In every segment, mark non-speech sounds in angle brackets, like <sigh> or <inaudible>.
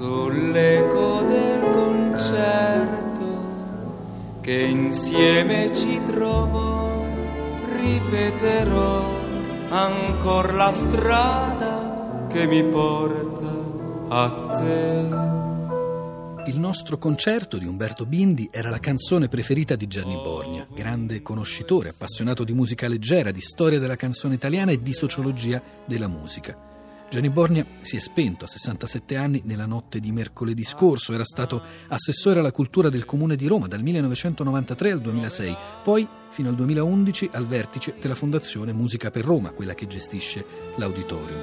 sull'eco del concerto che insieme ci trovo, ripeterò ancora la strada che mi porta a te. Il nostro concerto di Umberto Bindi era la canzone preferita di Gianni Borgna, grande conoscitore, appassionato di musica leggera, di storia della canzone italiana e di sociologia della musica. Gianni Borgna si è spento a 67 anni nella notte di mercoledì scorso, era stato assessore alla cultura del Comune di Roma dal 1993 al 2006, poi fino al 2011 al vertice della Fondazione Musica per Roma, quella che gestisce l'auditorium.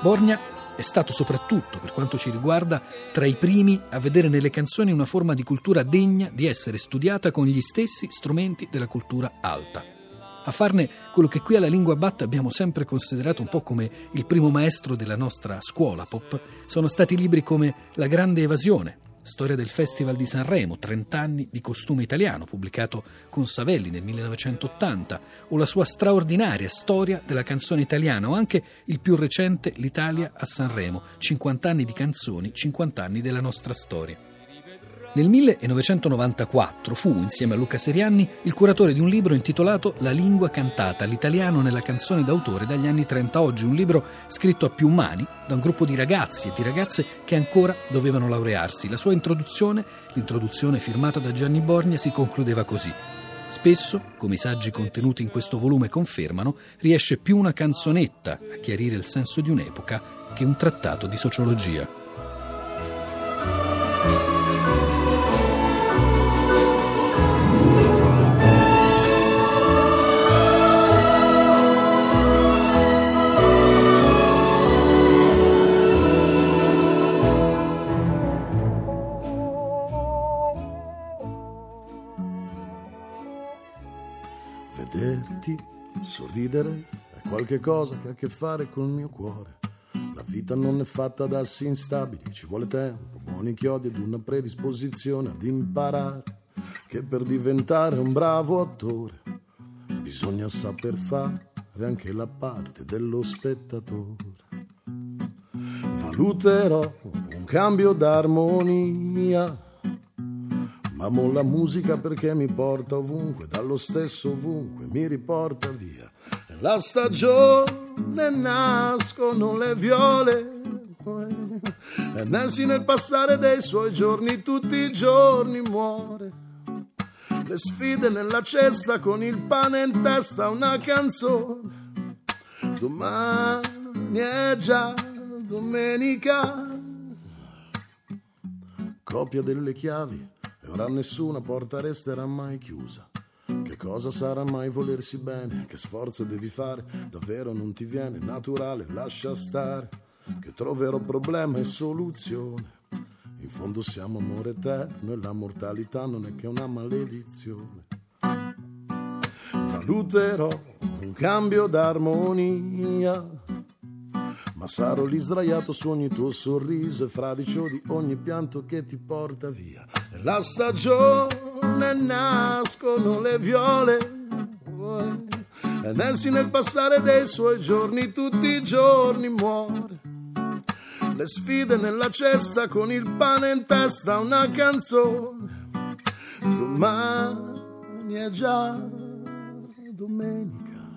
Borgna è stato soprattutto, per quanto ci riguarda, tra i primi a vedere nelle canzoni una forma di cultura degna di essere studiata con gli stessi strumenti della cultura alta. A farne quello che qui alla Lingua Batta abbiamo sempre considerato un po' come il primo maestro della nostra scuola pop sono stati libri come La grande evasione, Storia del Festival di Sanremo, 30 anni di costume italiano, pubblicato con Savelli nel 1980, o la sua straordinaria storia della canzone italiana, o anche il più recente L'Italia a Sanremo, 50 anni di canzoni, 50 anni della nostra storia. Nel 1994 fu, insieme a Luca Serianni, il curatore di un libro intitolato La lingua cantata, l'italiano nella canzone d'autore dagli anni 30 a oggi, un libro scritto a più mani da un gruppo di ragazzi e di ragazze che ancora dovevano laurearsi. La sua introduzione, l'introduzione firmata da Gianni Borgna, si concludeva così. Spesso, come i saggi contenuti in questo volume confermano, riesce più una canzonetta a chiarire il senso di un'epoca che un trattato di sociologia. Sorridere è qualche cosa che ha a che fare col mio cuore. La vita non è fatta da assi instabili, ci vuole tempo, buoni chiodi ed una predisposizione ad imparare che per diventare un bravo attore bisogna saper fare anche la parte dello spettatore. Valuterò un cambio d'armonia Amo la musica perché mi porta ovunque, dallo stesso ovunque mi riporta via. Nella stagione nascono le viole, e Nancy nel passare dei suoi giorni tutti i giorni muore. Le sfide nella cesta con il pane in testa, una canzone. Domani è già domenica. Copia delle chiavi ora nessuna porta resterà mai chiusa. Cosa sarà mai volersi bene? Che sforzo devi fare? Davvero non ti viene naturale? Lascia stare, che troverò problema e soluzione. In fondo siamo amore eterno e la mortalità non è che una maledizione. Valuterò un cambio d'armonia ma sarò lì sdraiato su ogni tuo sorriso e fradicio di ogni pianto che ti porta via. Nella stagione nascono le viole e Nancy nel passare dei suoi giorni tutti i giorni muore. Le sfide nella cesta con il pane in testa, una canzone. Domani è già domenica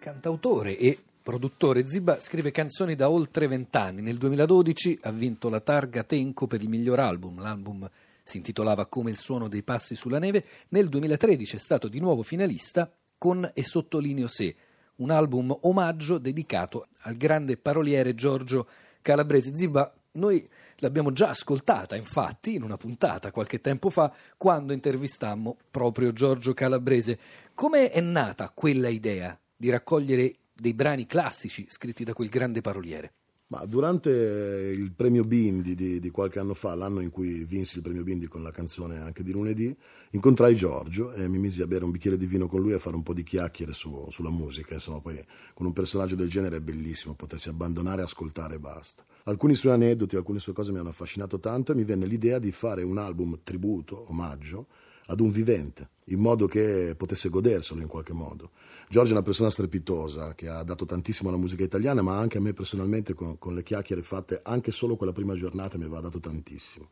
Cantautore e produttore, Ziba scrive canzoni da oltre vent'anni. Nel 2012 ha vinto la targa Tenco per il miglior album. L'album si intitolava Come il suono dei passi sulla neve. Nel 2013 è stato di nuovo finalista con E sottolineo se, un album omaggio dedicato al grande paroliere Giorgio Calabrese. Ziba, noi l'abbiamo già ascoltata, infatti, in una puntata qualche tempo fa, quando intervistammo proprio Giorgio Calabrese. Come è nata quella idea di raccogliere dei brani classici scritti da quel grande paroliere? Ma durante il premio Bindi di, di, qualche anno fa, l'anno in cui vinsi il premio Bindi con la canzone anche di lunedì, incontrai Giorgio e mi misi a bere un bicchiere di vino con lui e a fare un po' di chiacchiere su, sulla musica. Insomma, poi con un personaggio del genere è bellissimo potersi abbandonare, ascoltare e basta. Alcuni suoi aneddoti, alcune sue cose mi hanno affascinato tanto e mi venne l'idea di fare un album tributo, omaggio, ad un vivente, in modo che potesse goderselo in qualche modo. Giorgio è una persona strepitosa che ha dato tantissimo alla musica italiana, ma anche a me personalmente con, con le chiacchiere fatte, anche solo quella prima giornata mi aveva dato tantissimo.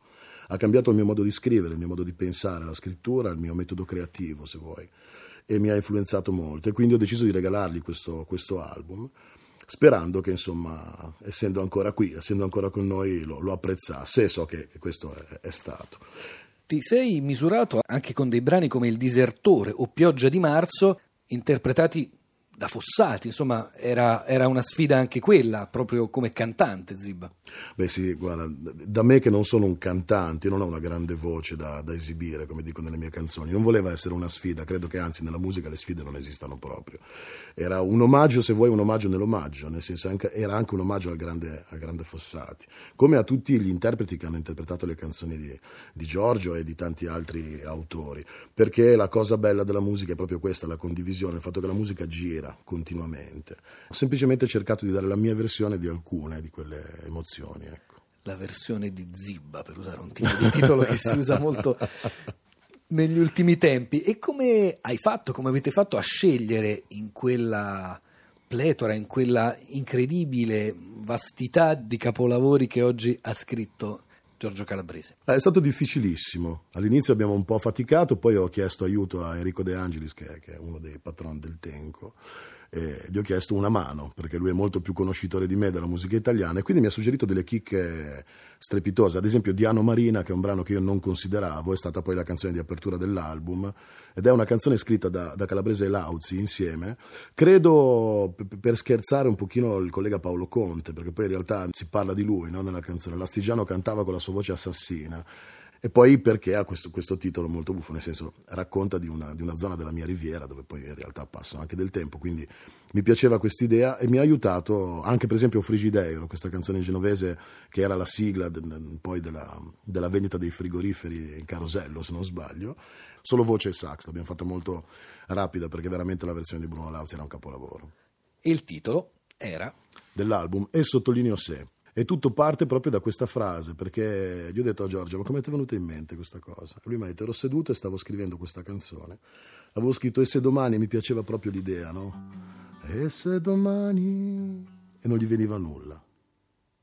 Ha cambiato il mio modo di scrivere, il mio modo di pensare, la scrittura, il mio metodo creativo, se vuoi, e mi ha influenzato molto. E quindi ho deciso di regalargli questo, questo album sperando che insomma, essendo ancora qui, essendo ancora con noi, lo, lo apprezzasse e so che, che questo è, è stato. Ti sei misurato anche con dei brani come Il disertore o Pioggia di marzo, interpretati da Fossati, insomma era, era, una sfida anche quella, proprio come cantante Zibba. Beh sì, guarda, da me che non sono un cantante, non ho una grande voce da, da, esibire, come dico nelle mie canzoni, non voleva essere una sfida, credo che anzi nella musica le sfide non esistano proprio. Era un omaggio, se vuoi, un omaggio nell'omaggio, nel senso anche, era anche un omaggio al grande, al grande, Fossati, come a tutti gli interpreti che hanno interpretato le canzoni di, di Giorgio e di tanti altri autori, perché la cosa bella della musica è proprio questa, la condivisione, il fatto che la musica gira continuamente. Ho semplicemente cercato di dare la mia versione di alcune di quelle emozioni. Ecco. La versione di Zibba, per usare un tipo di titolo che si usa molto negli ultimi tempi. E come hai fatto, come avete fatto a scegliere in quella pletora, in quella incredibile vastità di capolavori che oggi ha scritto Giorgio Calabrese? Eh, è stato difficilissimo. All'inizio abbiamo un po' faticato, poi ho chiesto aiuto a Enrico De Angelis, che è, che è uno dei patroni del Tenco eh, gli ho chiesto una mano perché lui è molto più conoscitore di me della musica italiana e quindi mi ha suggerito delle chicche strepitose, ad esempio Diano Marina che è un brano che io non consideravo, è stata poi la canzone di apertura dell'album ed è una canzone scritta da, da Calabrese e Lauzi insieme, credo per scherzare un pochino il collega Paolo Conte perché poi in realtà si parla di lui no, nella canzone, l'Astigiano cantava con la sua voce assassina e poi perché ha questo, questo, titolo molto buffo, nel senso racconta di una, di una, zona della mia riviera dove poi in realtà passo anche del tempo, quindi mi piaceva questa idea e mi ha aiutato anche per esempio Frigideiro, questa canzone genovese che era la sigla de, poi della, della, vendita dei frigoriferi in carosello se non sbaglio, solo voce e sax, l'abbiamo fatta molto rapida perché veramente la versione di Bruno Lauzi era un capolavoro. Il titolo era? Dell'album E sottolineo se. E tutto parte proprio da questa frase, perché gli ho detto a Giorgio, ma come ti è venuta in mente questa cosa? E lui mi ha detto, ero seduto e stavo scrivendo questa canzone. Avevo scritto, e se domani, mi piaceva proprio l'idea, no? E se domani... E non gli veniva nulla.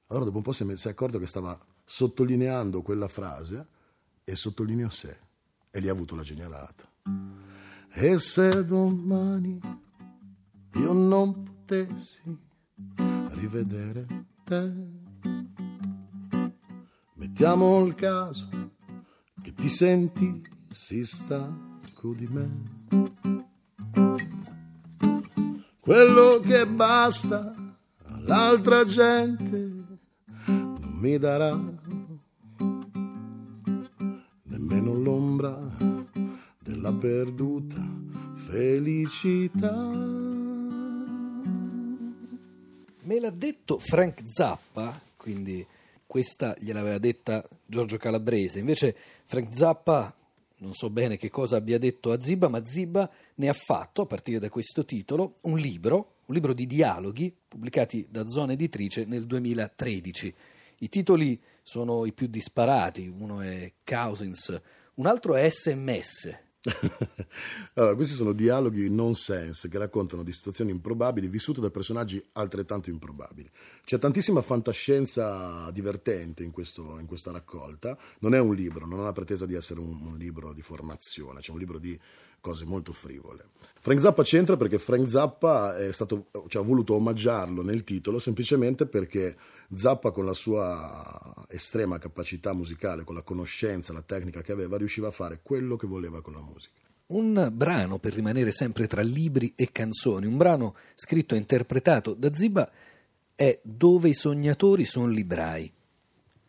Allora dopo un po' si è accorto che stava sottolineando quella frase e sottolineo sé. E lì ha avuto la genialata. E se domani io non potessi rivedere te Mettiamo il caso che ti senti si stanco di me. Quello che basta all'altra gente non mi darà nemmeno l'ombra della perduta felicità. Me l'ha detto Frank Zappa, quindi questa gliel'aveva detta Giorgio Calabrese. Invece Frank Zappa, non so bene che cosa abbia detto a Zibba, ma Zibba ne ha fatto, a partire da questo titolo, un libro, un libro di dialoghi pubblicati da Zona Editrice nel 2013. I titoli sono i più disparati, uno è Cousins, un altro è SMS, <laughs> allora, questi sono dialoghi nonsense che raccontano di situazioni improbabili vissute da personaggi altrettanto improbabili. C'è tantissima fantascienza divertente in, questo, in questa raccolta. Non è un libro, non ha la pretesa di essere un, un libro di formazione, c'è un libro di cose molto frivole. Frank Zappa c'entra perché Frank Zappa è stato, cioè, ha voluto omaggiarlo nel titolo semplicemente perché Zappa con la sua estrema capacità musicale, con la conoscenza, la tecnica che aveva, riusciva a fare quello che voleva con la musica. Un brano per rimanere sempre tra libri e canzoni, un brano scritto e interpretato da Ziba è Dove i sognatori sono librai.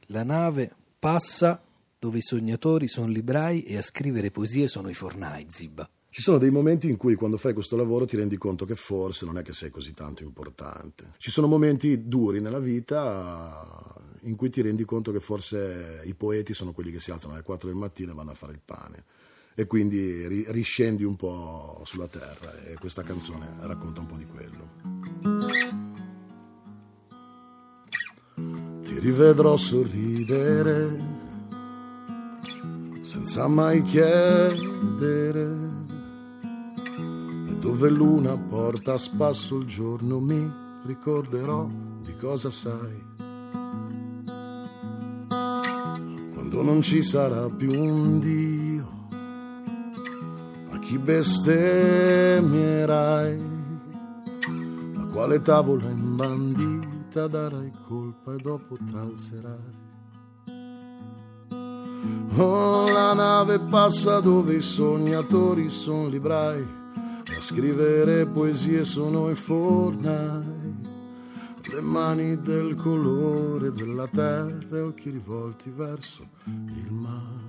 La nave passa dove i sognatori sono librai e a scrivere poesie sono i fornai, Zibba. Ci sono dei momenti in cui quando fai questo lavoro ti rendi conto che forse non è che sei così tanto importante. Ci sono momenti duri nella vita in cui ti rendi conto che forse i poeti sono quelli che si alzano alle 4 del mattino e vanno a fare il pane. E quindi ri- riscendi un po' sulla terra e questa canzone racconta un po' di quello. Ti rivedrò sorridere senza mai chiedere. E dove luna porta a spasso il giorno mi ricorderò di cosa sai. Quando non ci sarà più un Dio, a chi bestemmierai, a quale tavola imbandita darai colpa e dopo t'alzerai. Oh, la nave passa dove i sognatori sono librai, a scrivere poesie sono i fornai. Le mani del colore della terra e occhi rivolti verso il mare.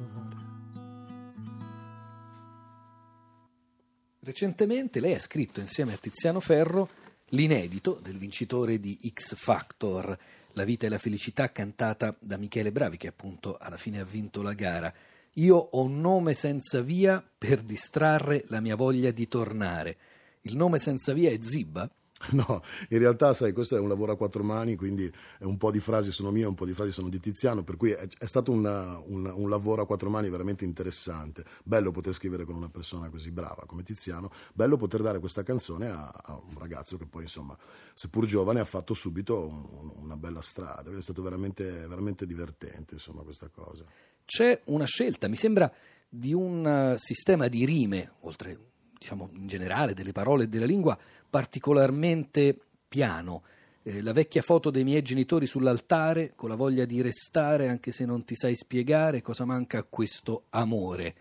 Recentemente lei ha scritto insieme a Tiziano Ferro l'inedito del vincitore di X Factor, La vita e la felicità cantata da Michele Bravi che appunto alla fine ha vinto la gara. Io ho un nome senza via per distrarre la mia voglia di tornare. Il nome senza via è Zibba? <laughs> No, in realtà, sai, questo è un lavoro a quattro mani, quindi un po' di frasi sono mie, un po' di frasi sono di Tiziano, per cui è, è stato una, una, un lavoro a quattro mani veramente interessante. Bello poter scrivere con una persona così brava come Tiziano, bello poter dare questa canzone a, a un ragazzo che poi, insomma, seppur giovane, ha fatto subito un, una bella strada. È stato veramente, veramente divertente, insomma, questa cosa. C'è una scelta, mi sembra, di un uh, sistema di rime, oltre diciamo in generale delle parole e della lingua particolarmente piano. Eh, la vecchia foto dei miei genitori sull'altare, con la voglia di restare anche se non ti sai spiegare cosa manca a questo amore.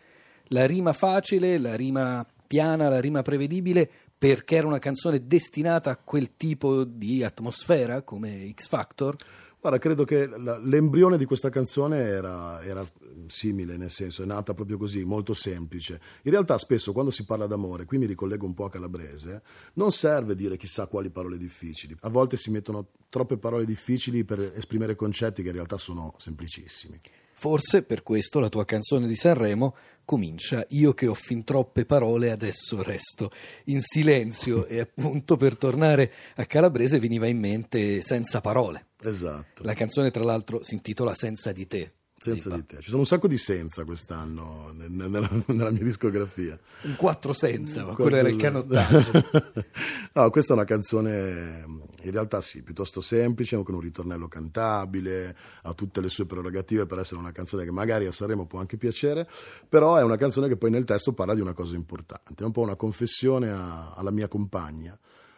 La rima facile, la rima piana, la rima prevedibile, perché era una canzone destinata a quel tipo di atmosfera come X Factor? Guarda, credo che l'embrione di questa canzone era, era, simile, nel senso è nata proprio così, molto semplice. In realtà spesso quando si parla d'amore, qui mi ricollego un po' a calabrese, non serve dire chissà quali parole difficili. A volte si mettono troppe parole difficili per esprimere concetti che in realtà sono semplicissimi. Forse per questo la tua canzone di Sanremo comincia Io che ho fin troppe parole adesso resto in silenzio <laughs> e appunto per tornare a Calabrese veniva in mente Senza parole. Esatto. La canzone tra l'altro si intitola Senza di te. Senza di te. Ci sono un sacco di senza quest'anno nella, <laughs> nella mia discografia. Un quattro senza, ma quello era il canottaggio. <laughs> no, questa è una canzone in realtà sì, piuttosto semplice, con un ritornello cantabile, ha tutte le sue prerogative per essere una canzone che magari a Sanremo può anche piacere, però è una canzone che poi nel testo parla di una cosa importante, è un po' una confessione a, alla mia compagna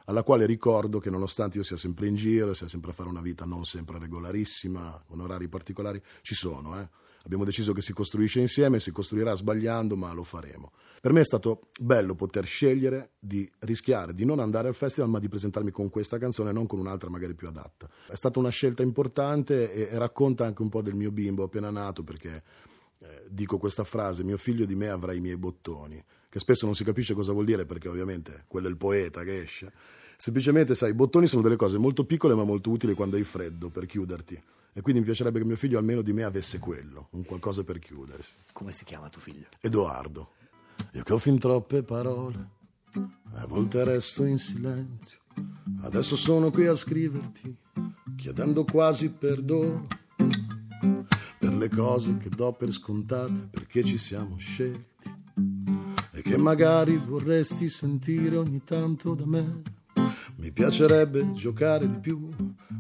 alla quale ricordo che nonostante io sia sempre in giro, sia sempre a fare una vita non sempre regolarissima, con orari particolari, ci sono. Eh. Abbiamo deciso che si costruisce insieme, si costruirà sbagliando, ma lo faremo. Per me è stato bello poter scegliere di rischiare di non andare al festival, ma di presentarmi con questa canzone e non con un'altra magari più adatta. È stata una scelta importante e, e racconta anche un po' del mio bimbo appena nato, perché eh, dico questa frase, mio figlio di me avrà i miei bottoni, che spesso non si capisce cosa vuol dire perché ovviamente quello è il poeta che esce. Semplicemente, sai, i bottoni sono delle cose molto piccole ma molto utili quando hai freddo per chiuderti. E quindi mi piacerebbe che mio figlio almeno di me avesse quello, un qualcosa per chiudersi. Come si chiama tuo figlio? Edoardo. Io che ho fin troppe parole, a volte resto in silenzio. Adesso sono qui a scriverti, chiedendo quasi perdono per le cose che do per scontate, perché ci siamo scelti e che magari vorresti sentire ogni tanto da me. Piacerebbe giocare di più,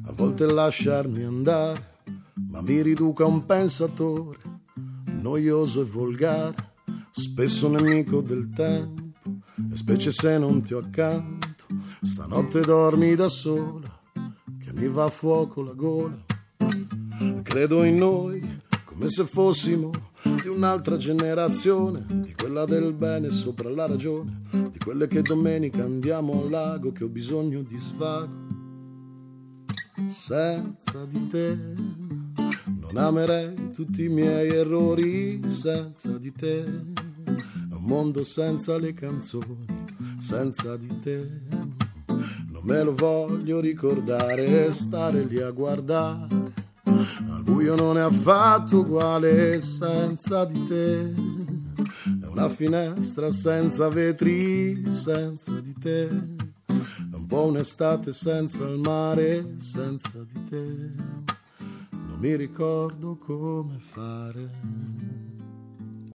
a volte lasciarmi andare, ma mi riduco a un pensatore, noioso e volgare, spesso nemico del tempo, e specie se non ti ho accanto, stanotte dormi da sola, che mi va a fuoco la gola. Credo in noi come se fossimo di un'altra generazione, di quella del bene sopra la ragione, di quelle che domenica andiamo al lago che ho bisogno di svago. Senza di te non amerei tutti i miei errori, senza di te un mondo senza le canzoni, senza di te non me lo voglio ricordare, stare lì a guardare al buio non è affatto uguale senza di te. È una finestra senza vetri, senza di te. È un po' un'estate senza il mare, senza di te. Non mi ricordo come fare.